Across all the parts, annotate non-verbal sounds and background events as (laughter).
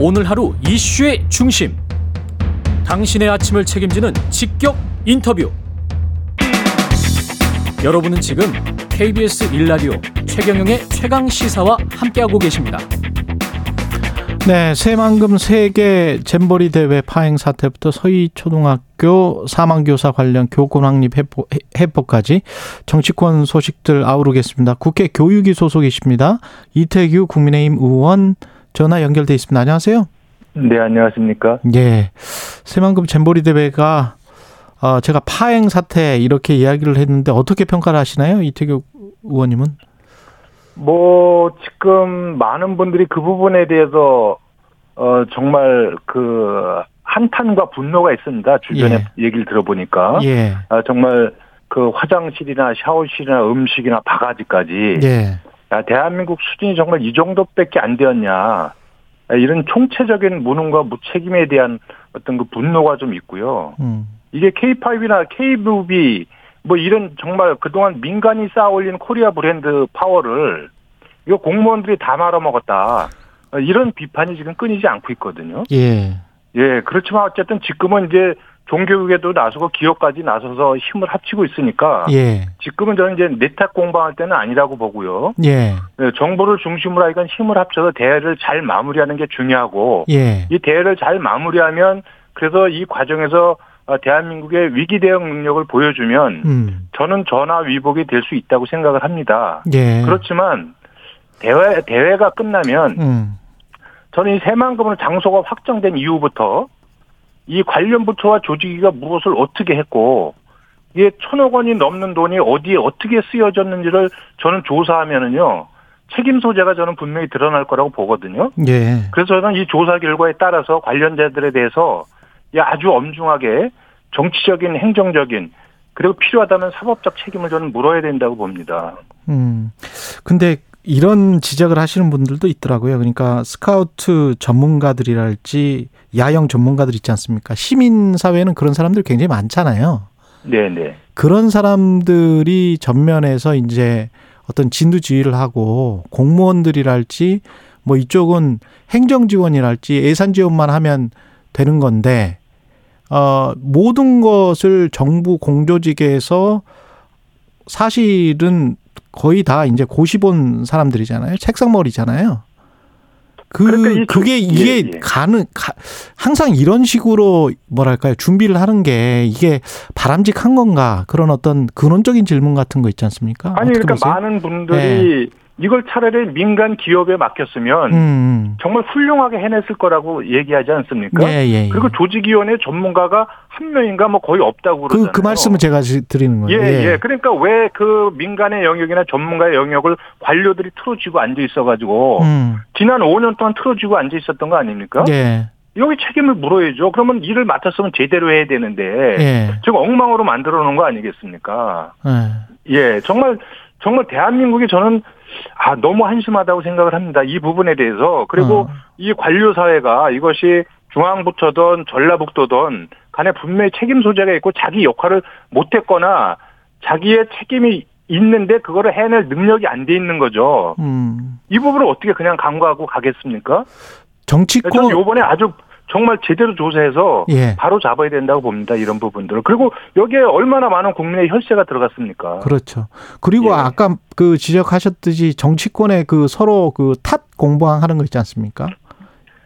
오늘 하루 이슈의 중심. 당신의 아침을 책임지는 직격 인터뷰. 여러분은 지금 KBS 일라디오 최경영의 최강 시사와 함께하고 계십니다. 네, 새만금 세계 잼버리 대회 파행 사태부터 서희 초등학교 사망교사 관련 교권 확립 해법, 까지 정치권 소식들 아우르겠습니다. 국회 교육위 소속이십니다. 이태규 국민의힘 의원 전화 연결돼 있습니다. 안녕하세요. 네, 안녕하십니까? 예. 새만금 잼버리 대회가 어, 제가 파행 사태 이렇게 이야기를 했는데 어떻게 평가를 하시나요? 이태규 의원님은? 뭐 지금 많은 분들이 그 부분에 대해서 어 정말 그 한탄과 분노가 있습니다. 주변에 예. 얘기를 들어보니까 예. 아, 정말 그 화장실이나 샤워실이나 음식이나 바가지까지 예. 야, 대한민국 수준이 정말 이 정도밖에 안 되었냐 이런 총체적인 무능과 무책임에 대한 어떤 그 분노가 좀 있고요. 음. 이게 K팝이나 K무비 뭐 이런 정말 그동안 민간이 쌓아올린 코리아 브랜드 파워를 이거 공무원들이 다 말아먹었다. 이런 비판이 지금 끊이지 않고 있거든요. 예. 예, 그렇지만 어쨌든 지금은 이제 종교계도 나서고 기업까지 나서서 힘을 합치고 있으니까 예. 지금은 저는 이제 네 탓 공방할 때는 아니라고 보고요. 예. 예. 정보를 중심으로 하니까 힘을 합쳐서 대회를 잘 마무리하는 게 중요하고 예. 이 대회를 잘 마무리하면 그래서 이 과정에서 어, 대한민국의 위기 대응 능력을 보여주면 음. 저는 전화 위복이 될 수 있다고 생각을 합니다. 예. 그렇지만 대회 대회가 끝나면 음. 저는 이 새만금으로 장소가 확정된 이후부터 이 관련 부처와 조직위가 무엇을 어떻게 했고 이게 천억 원이 넘는 돈이 어디에 어떻게 쓰여졌는지를 저는 조사하면은요 책임 소재가 저는 분명히 드러날 거라고 보거든요. 예. 그래서 저는 이 조사 결과에 따라서 관련자들에 대해서 아주 엄중하게 정치적인 행정적인 그리고 필요하다면 사법적 책임을 저는 물어야 된다고 봅니다. 음. 근데 이런 지적을 하시는 분들도 있더라고요. 그러니까 스카우트 전문가들이랄지 야영 전문가들 있지 않습니까? 시민 사회는 그런 사람들 굉장히 많잖아요. 네, 네. 그런 사람들이 전면에서 이제 어떤 진두지휘를 하고 공무원들이랄지 뭐 이쪽은 행정 지원이랄지 예산 지원만 하면 되는 건데 어 모든 것을 정부 공조직에서 사실은 거의 다 이제 고시 본 사람들이잖아요. 책상머리잖아요. 그 그러니까 그게 이게 예, 예. 가는 가, 항상 이런 식으로 뭐랄까요 준비를 하는 게 이게 바람직한 건가 그런 어떤 근원적인 질문 같은 거 있지 않습니까? 아니 그러니까 보세요? 많은 분들이 예. 이걸 차라리 민간 기업에 맡겼으면 음, 음. 정말 훌륭하게 해냈을 거라고 얘기하지 않습니까? 예, 예, 예. 그리고 조직위원회 전문가가 한 명인가 뭐 거의 없다고 그러잖아요. 그, 그 말씀을 제가 드리는 거예요. 예, 예. 예. 그러니까 왜 그 민간의 영역이나 전문가의 영역을 관료들이 틀어쥐고 앉아 있어가지고 음. 지난 5년 동안 틀어쥐고 앉아 있었던 거 아닙니까? 예. 여기 책임을 물어야죠. 그러면 일을 맡았으면 제대로 해야 되는데 예. 지금 엉망으로 만들어 놓은 거 아니겠습니까? 예. 예, 정말 정말 대한민국이 저는 아, 너무 한심하다고 생각을 합니다. 이 부분에 대해서. 그리고 어. 이 관료 사회가 이것이 중앙부처든 전라북도든 간에 분명히 책임 소재가 있고 자기 역할을 못했거나 자기의 책임이 있는데 그거를 해낼 능력이 안 돼 있는 거죠. 음. 이 부분을 어떻게 그냥 간과하고 가겠습니까? 정치권 요번에 아주 정말 제대로 조사해서 예. 바로 잡아야 된다고 봅니다. 이런 부분들을. 그리고 여기에 얼마나 많은 국민의 혈세가 들어갔습니까? 그렇죠. 그리고 예. 아까 그 지적하셨듯이 정치권의 그 서로 그 탓 공방하는 거 있지 않습니까?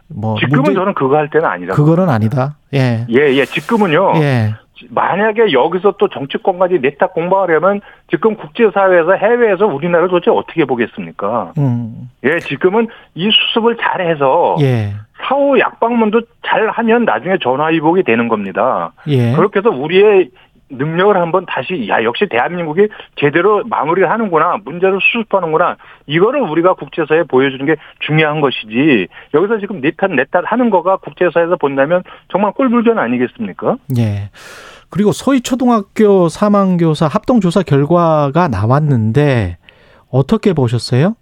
뭐 지금은 문제... 저는 그거 할 때는 아니다. 그거는 아니다. 예. 예, 예. 지금은요. 예. 만약에 여기서 또 정치권까지 내탁 공방을 하면 지금 국제사회에서 해외에서 우리나라를 도대체 어떻게 보겠습니까? 음. 예, 지금은 이 수습을 잘해서 예. 사후 약방문도 잘 하면 나중에 전화위복이 되는 겁니다. 예. 그렇게 해서 우리의 능력을 한번 다시 야 역시 대한민국이 제대로 마무리를 하는구나 문제를 수습하는구나 이거를 우리가 국제사회에 보여주는 게 중요한 것이지 여기서 지금 내탓 내탓 하는 거가 국제사회에서 본다면 정말 꼴불견 아니겠습니까? 예. 그리고 서희 초등학교 사망교사 합동조사 결과가 나왔는데 어떻게 보셨어요?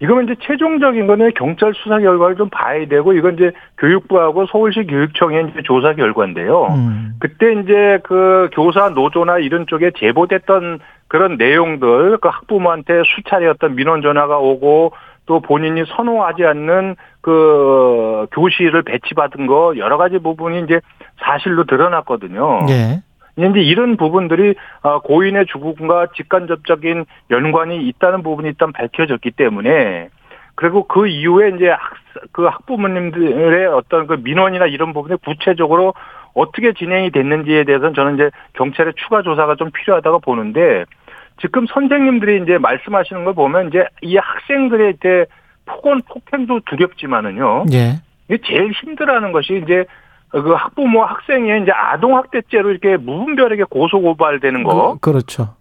이거는 이제 최종적인 거는 경찰 수사 결과를 좀 봐야 되고 이건 이제 교육부하고 서울시 교육청의 이제 조사 결과인데요. 음. 그때 이제 그 교사 노조나 이런 쪽에 제보됐던 그런 내용들 그 학부모한테 수차례 어떤 민원 전화가 오고 또 본인이 선호하지 않는 그 교실을 배치받은 거 여러 가지 부분이 이제 사실로 드러났거든요. 예. 이제 이런 부분들이 아, 고인의 죽음과 직간접적인 연관이 있다는 부분이 일단 밝혀졌기 때문에 그리고 그 이후에 이제 학, 그 학부모님들의 어떤 그 민원이나 이런 부분에 구체적으로 어떻게 진행이 됐는지에 대해서는 저는 이제 경찰의 추가 조사가 좀 필요하다고 보는데 지금 선생님들이 이제 말씀하시는 걸 보면 이제 이 학생들의 이제 폭언 폭행도 두렵지만은요. 예. 이게 제일 힘들어하는 것이 이제 그 학부모 학생의 이제 아동 학대죄로 이렇게 무분별하게 고소 고발되는 거. 그, 그렇죠.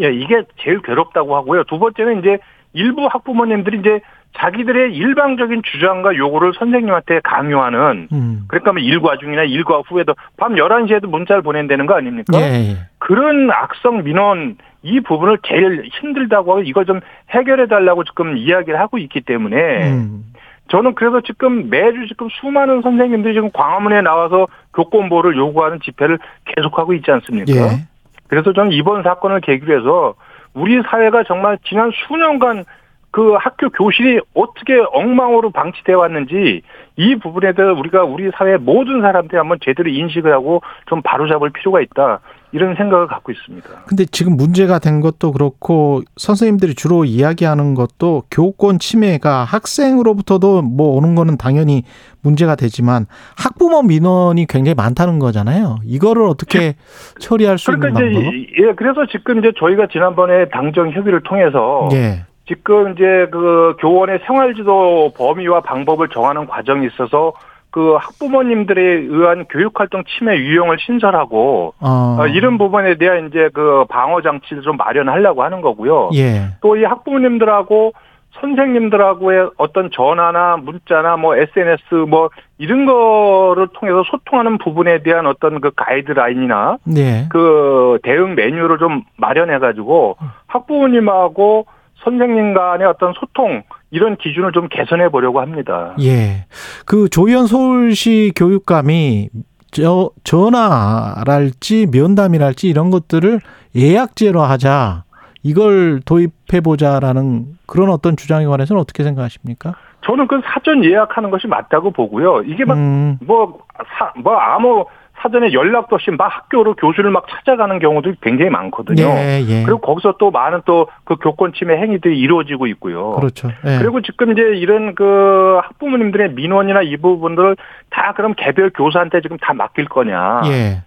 예, 이게 제일 괴롭다고 하고요. 두 번째는 이제 일부 학부모님들이 이제 자기들의 일방적인 주장과 요구를 선생님한테 강요하는 음. 그러니까 뭐 일과 중이나 일과 후에도 밤 11시에도 문자를 보낸다는 거 아닙니까? 예, 예. 그런 악성 민원 이 부분을 제일 힘들다고 하고 이걸 좀 해결해 달라고 지금 이야기를 하고 있기 때문에 음. 저는 그래서 지금 매주 지금 수많은 선생님들이 지금 광화문에 나와서 교권보를 요구하는 집회를 계속하고 있지 않습니까? 예. 그래서 저는 이번 사건을 계기로 해서 우리 사회가 정말 지난 수년간 그 학교 교실이 어떻게 엉망으로 방치되어 왔는지 이 부분에 대해서 우리가 우리 사회 모든 사람들이 한번 제대로 인식을 하고 좀 바로잡을 필요가 있다. 이런 생각을 갖고 있습니다. 근데 지금 문제가 된 것도 그렇고 선생님들이 주로 이야기하는 것도 교권 침해가 학생으로부터도 뭐 오는 거는 당연히 문제가 되지만 학부모 민원이 굉장히 많다는 거잖아요. 이거를 어떻게 처리할 수 그러니까 있는 방법? 예 그래서 지금 이제 저희가 지난번에 당정 협의를 통해서 예. 지금 이제 그 교원의 생활지도 범위와 방법을 정하는 과정이 있어서 그 학부모님들에 의한 교육활동 침해 유형을 신설하고 어. 어, 이런 부분에 대한 이제 그 방어 장치를 좀 마련하려고 하는 거고요. 예. 또 이 학부모님들하고 선생님들하고의 어떤 전화나 문자나 뭐 SNS 뭐 이런 거를 통해서 소통하는 부분에 대한 어떤 그 가이드라인이나 네. 그 대응 메뉴를 좀 마련해 가지고 학부모님하고 선생님 간의 어떤 소통 이런 기준을 좀 개선해 보려고 합니다. 예. 그 조현 서울시 교육감이 저 전화랄지 면담이랄지 이런 것들을 예약제로 하자. 이걸 도입해 보자라는 그런 어떤 주장에 관해서는 어떻게 생각하십니까? 저는 그 사전 예약하는 것이 맞다고 보고요. 이게 막 음, 뭐, 사, 뭐, 아무 사전에 연락도 없이 막 학교로 교수를 막 찾아가는 경우도 굉장히 많거든요. 예, 예. 그리고 거기서 또 많은 또 그 교권 침해 행위들이 이루어지고 있고요. 그렇죠. 예. 그리고 지금 이제 이런 그 학부모님들의 민원이나 이 부분들을 다 그럼 개별 교사한테 지금 다 맡길 거냐. 예.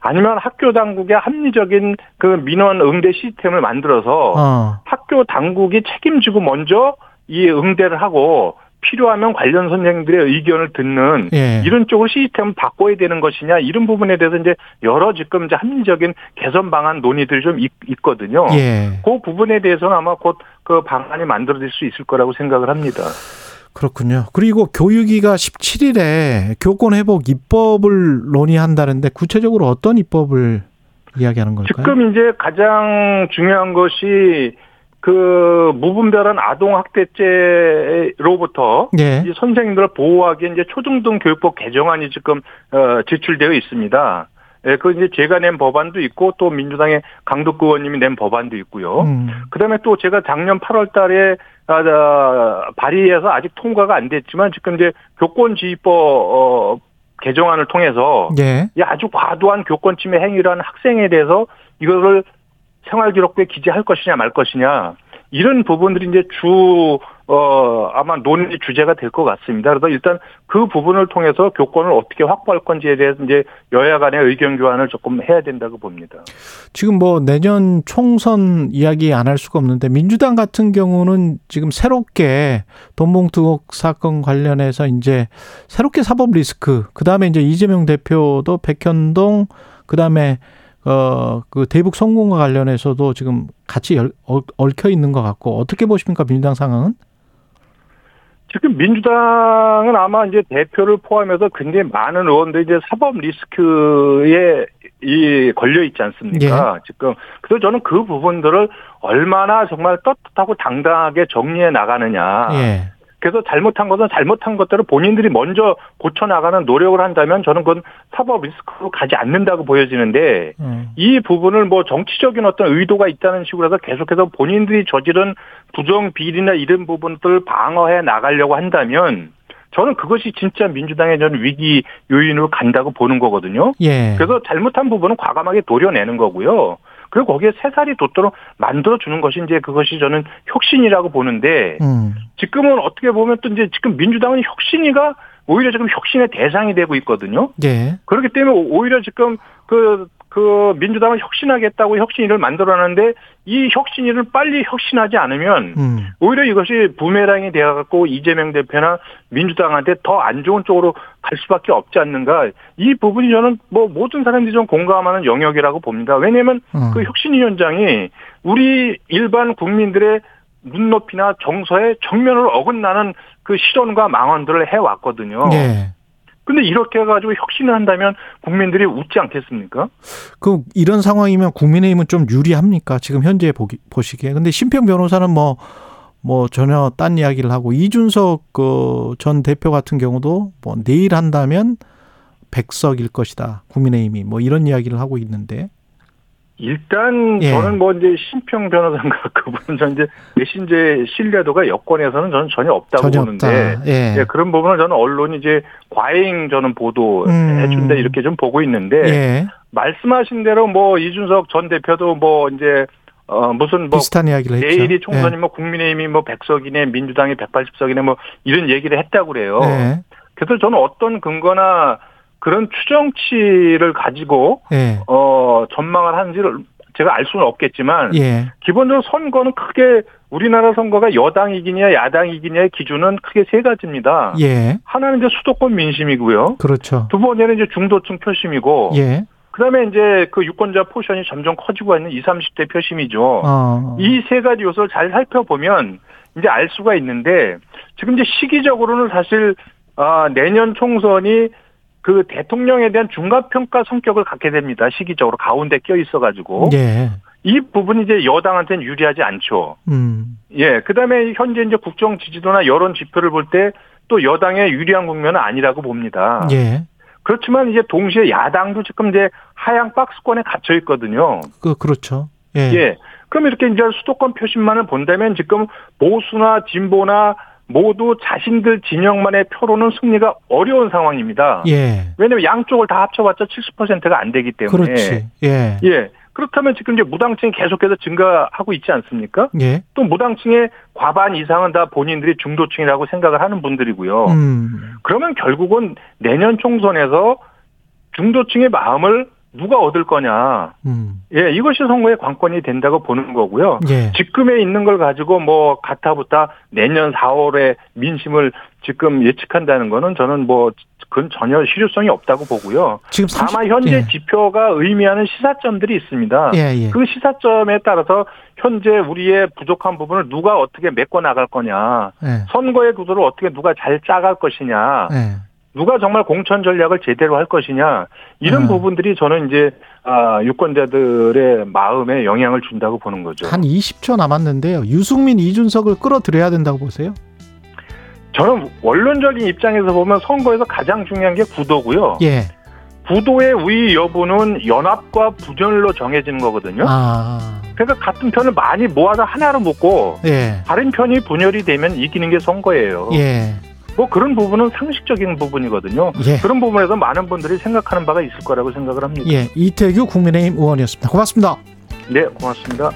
아니면 학교 당국의 합리적인 그 민원 응대 시스템을 만들어서 어. 학교 당국이 책임지고 먼저 이 응대를 하고 필요하면 관련 선생님들의 의견을 듣는 예. 이런 쪽으로 시스템을 바꿔야 되는 것이냐 이런 부분에 대해서 이제 여러 지금 이제 합리적인 개선 방안 논의들이 좀 있, 있거든요. 예. 그 부분에 대해서는 아마 곧 그 방안이 만들어질 수 있을 거라고 생각을 합니다. 그렇군요. 그리고 교육위가 17일에 교권 회복 입법을 논의한다는데 구체적으로 어떤 입법을 이야기하는 걸까요? 지금 이제 가장 중요한 것이 그 무분별한 아동 학대죄로부터 예. 이 선생님들을 보호하기 이제 초중등 교육법 개정안이 지금 어 제출되어 있습니다. 예, 그 이제 제가 낸 법안도 있고 또 민주당의 강덕구 의원님이 낸 법안도 있고요. 음. 그다음에 또 제가 작년 8월달에 아, 아, 발의해서 아직 통과가 안 됐지만 지금 이제 교권지휘법 어, 개정안을 통해서 예. 이 아주 과도한 교권 침해 행위를 하는 학생에 대해서 이거를 생활기록부에 기재할 것이냐 말 것이냐 이런 부분들이 이제 주 어, 아마 논의 주제가 될 것 같습니다. 그래서 일단 그 부분을 통해서 교권을 어떻게 확보할 건지에 대해서 이제 여야 간의 의견 교환을 조금 해야 된다고 봅니다. 지금 뭐 내년 총선 이야기 안 할 수가 없는데 민주당 같은 경우는 지금 새롭게 돈봉투 의혹 사건 관련해서 이제 새롭게 사법 리스크 그 다음에 이제 이재명 대표도 백현동 그 다음에 어 그 대북 성공과 관련해서도 지금 같이 열, 얽- 얽혀 있는 것 같고 어떻게 보십니까 민주당 상황은? 지금 민주당은 아마 이제 대표를 포함해서 굉장히 많은 의원들이 이제 사법 리스크에 이 걸려 있지 않습니까? 지금 그래서 저는 그 부분들을 얼마나 정말 떳떳하고 당당하게 정리해 나가느냐. 예. 그래서 잘못한 것은 잘못한 것들을 본인들이 먼저 고쳐나가는 노력을 한다면 저는 그건 사법 리스크로 가지 않는다고 보여지는데 음. 이 부분을 뭐 정치적인 어떤 의도가 있다는 식으로 해서 계속해서 본인들이 저지른 부정 비리나 이런 부분들 방어해 나가려고 한다면 저는 그것이 진짜 민주당의 저는 위기 요인으로 간다고 보는 거거든요. 예. 그래서 잘못한 부분은 과감하게 도려내는 거고요. 그리고 거기에 새살이 돋도록 만들어 주는 것이 이제 그것이 저는 혁신이라고 보는데 음. 지금은 어떻게 보면 또 이제 지금 민주당은 혁신이가 오히려 지금 혁신의 대상이 되고 있거든요. 예. 그렇기 때문에 오히려 지금 그 그 민주당은 혁신하겠다고 혁신위를 만들어놨는데 이 혁신위를 빨리 혁신하지 않으면 음. 오히려 이것이 부메랑이 되어갖고 이재명 대표나 민주당한테 더 안 좋은 쪽으로 갈 수밖에 없지 않는가 이 부분이 저는 뭐 모든 사람들이 좀 공감하는 영역이라고 봅니다. 왜냐하면 음. 그 혁신위원장이 우리 일반 국민들의 눈높이나 정서에 정면으로 어긋나는 그 실언과 망언들을 해왔거든요. 네. 근데 이렇게 해가지고 혁신을 한다면 국민들이 웃지 않겠습니까? 그 이런 상황이면 국민의힘은 좀 유리합니까? 지금 현재 보기, 보시기에. 근데 심평 변호사는 뭐, 뭐 전혀 딴 이야기를 하고 이준석 그전 대표 같은 경우도 뭐 내일 한다면 백석일 것이다. 국민의힘이 뭐 이런 이야기를 하고 있는데 일단 예. 저는 뭐 이제 심평 변호사인가 (laughs) 그분 전 이제 메신저의 신뢰도가 여권에서는 저는 전혀 없다고 전혀 보는데 예. 예. 그런 부분을 저는 언론이 이제 과잉 저는 보도해 준다 음. 이렇게 좀 보고 있는데 예. 말씀하신 대로 뭐 이준석 전 대표도 뭐 이제 어 무슨 뭐 비슷한 이야기를 내일이 했죠. 총선이 예. 뭐 국민의힘이 뭐 100석이네 민주당이 180석이네 뭐 이런 얘기를 했다고 그래요. 예. 그래서 저는 어떤 근거나 그런 추정치를 가지고 예. 어 전망을 하는지를 제가 알 수는 없겠지만 예. 기본적으로 선거는 크게 우리나라 선거가 여당 이기냐 야당 이기냐의 기준은 크게 세 가지입니다. 예. 하나는 이제 수도권 민심이고요. 그렇죠. 두 번째는 이제 중도층 표심이고 예. 그다음에 이제 그 유권자 포션이 점점 커지고 있는 20, 30대 표심이죠. 어. 이 세 가지 요소를 잘 살펴보면 이제 알 수가 있는데 지금 이제 시기적으로는 사실 아 내년 총선이 그 대통령에 대한 중간평가 성격을 갖게 됩니다. 시기적으로 가운데 껴 있어가지고. 예. 이 부분이 이제 여당한테는 유리하지 않죠. 음. 예. 그 다음에 현재 이제 국정 지지도나 여론 지표를 볼 때 또 여당의 유리한 국면은 아니라고 봅니다. 예. 그렇지만 이제 동시에 야당도 지금 이제 하향 박스권에 갇혀 있거든요. 그, 그렇죠. 예. 예. 그럼 이렇게 이제 수도권 표심만을 본다면 지금 보수나 진보나 모두 자신들 진영만의 표로는 승리가 어려운 상황입니다. 예. 왜냐하면 양쪽을 다 합쳐봤자 70%가 안 되기 때문에. 그렇지. 예. 예. 그렇다면 지금 이제 무당층이 계속해서 증가하고 있지 않습니까? 예. 또 무당층의 과반 이상은 다 본인들이 중도층이라고 생각을 하는 분들이고요. 음. 그러면 결국은 내년 총선에서 중도층의 마음을 누가 얻을 거냐. 음. 예, 이것이 선거의 관건이 된다고 보는 거고요. 예. 지금에 있는 걸 가지고 뭐 가타부타 내년 4월에 민심을 지금 예측한다는 거는 저는 뭐 그건 전혀 실효성이 없다고 보고요. 지금 30, 다만 현재 예. 지표가 의미하는 시사점들이 있습니다. 예, 예. 그 시사점에 따라서 현재 우리의 부족한 부분을 누가 어떻게 메꿔 나갈 거냐. 예. 선거의 구도를 어떻게 누가 잘 짜갈 것이냐. 예. 누가 정말 공천 전략을 제대로 할 것이냐 이런 음. 부분들이 저는 이제 아, 유권자들의 마음에 영향을 준다고 보는 거죠. 한 20초 남았는데요. 유승민, 이준석을 끌어들여야 된다고 보세요? 저는 원론적인 입장에서 보면 선거에서 가장 중요한 게 구도고요. 예. 구도의 우위 여부는 연합과 부전로 정해지는 거거든요. 아. 그러니까 같은 편을 많이 모아서 하나로 묶고 예. 다른 편이 분열이 되면 이기는 게 선거예요. 예. 뭐 그런 부분은 상식적인 부분이거든요. 예. 그런 부분에서 많은 분들이 생각하는 바가 있을 거라고 생각을 합니다. 예, 이태규 국민의힘 의원이었습니다. 고맙습니다. 네, 고맙습니다.